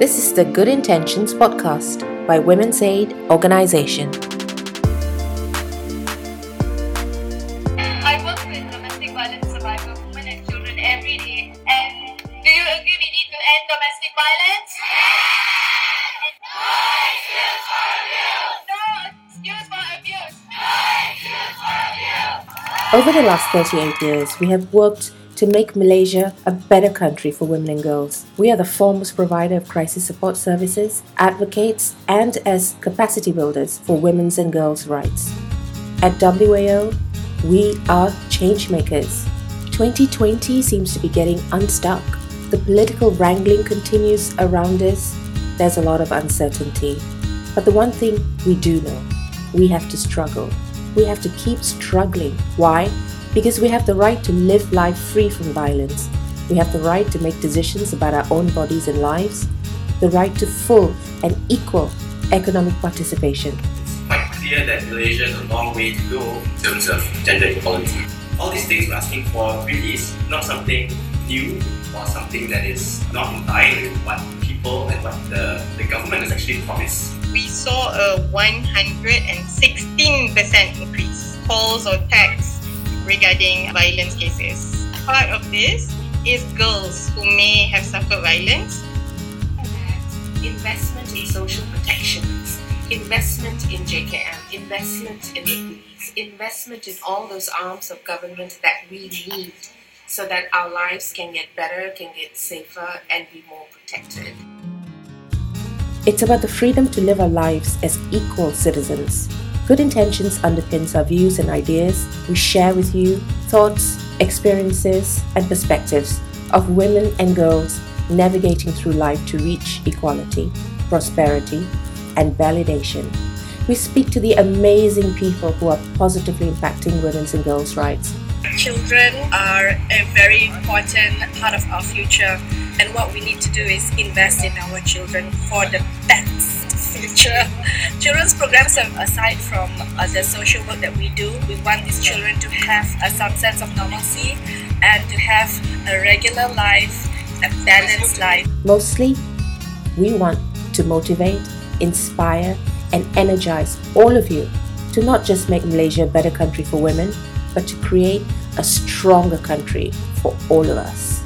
This is the Good Intentions podcast by Women's Aid Organization. I work with domestic violence survivor women and children every day. And do you agree we need to end domestic violence? No excuse for abuse. Over the last 38 years, we have worked to make Malaysia a better country for women and girls. We are the foremost provider of crisis support services, advocates, and as capacity builders for women's and girls' rights. At WAO, we are change makers. 2020 seems to be getting unstuck. The political wrangling continues around us. There's a lot of uncertainty. But the one thing we do know we have to struggle. We have to keep struggling. Why? Because we have the right to live life free from violence. We have the right to make decisions about our own bodies and lives, the right to full and equal economic participation. It's quite clear that Malaysia has a long way to go in terms of gender equality. All these things we're asking for really is not something new or something that is not in line with what people and what the, the government has actually promised. We saw a 116% increase calls or texts regarding violence cases. Part of this is girls who may have suffered violence. Investment in social protections, investment in JKM, investment in the police, investment in all those arms of government that we need so that our lives can get better, can get safer, and be more protected. It's about the freedom to live our lives as equal citizens Good Intentions underpins our views and ideas. We share with you thoughts, experiences, and perspectives of women and girls navigating through life to reach equality, prosperity, and validation. We speak to the amazing people who are positively impacting women's and girls' rights. Children are a very important part of our future, and what we need to do is invest in our children for the best future. Children's programs, aside from uh, the social work that we do, we want these children to have uh, some sense of normalcy and to have a regular life, a balanced life. Mostly, we want to motivate, inspire, and energize all of you to not just make Malaysia a better country for women, but to create a stronger country for all of us.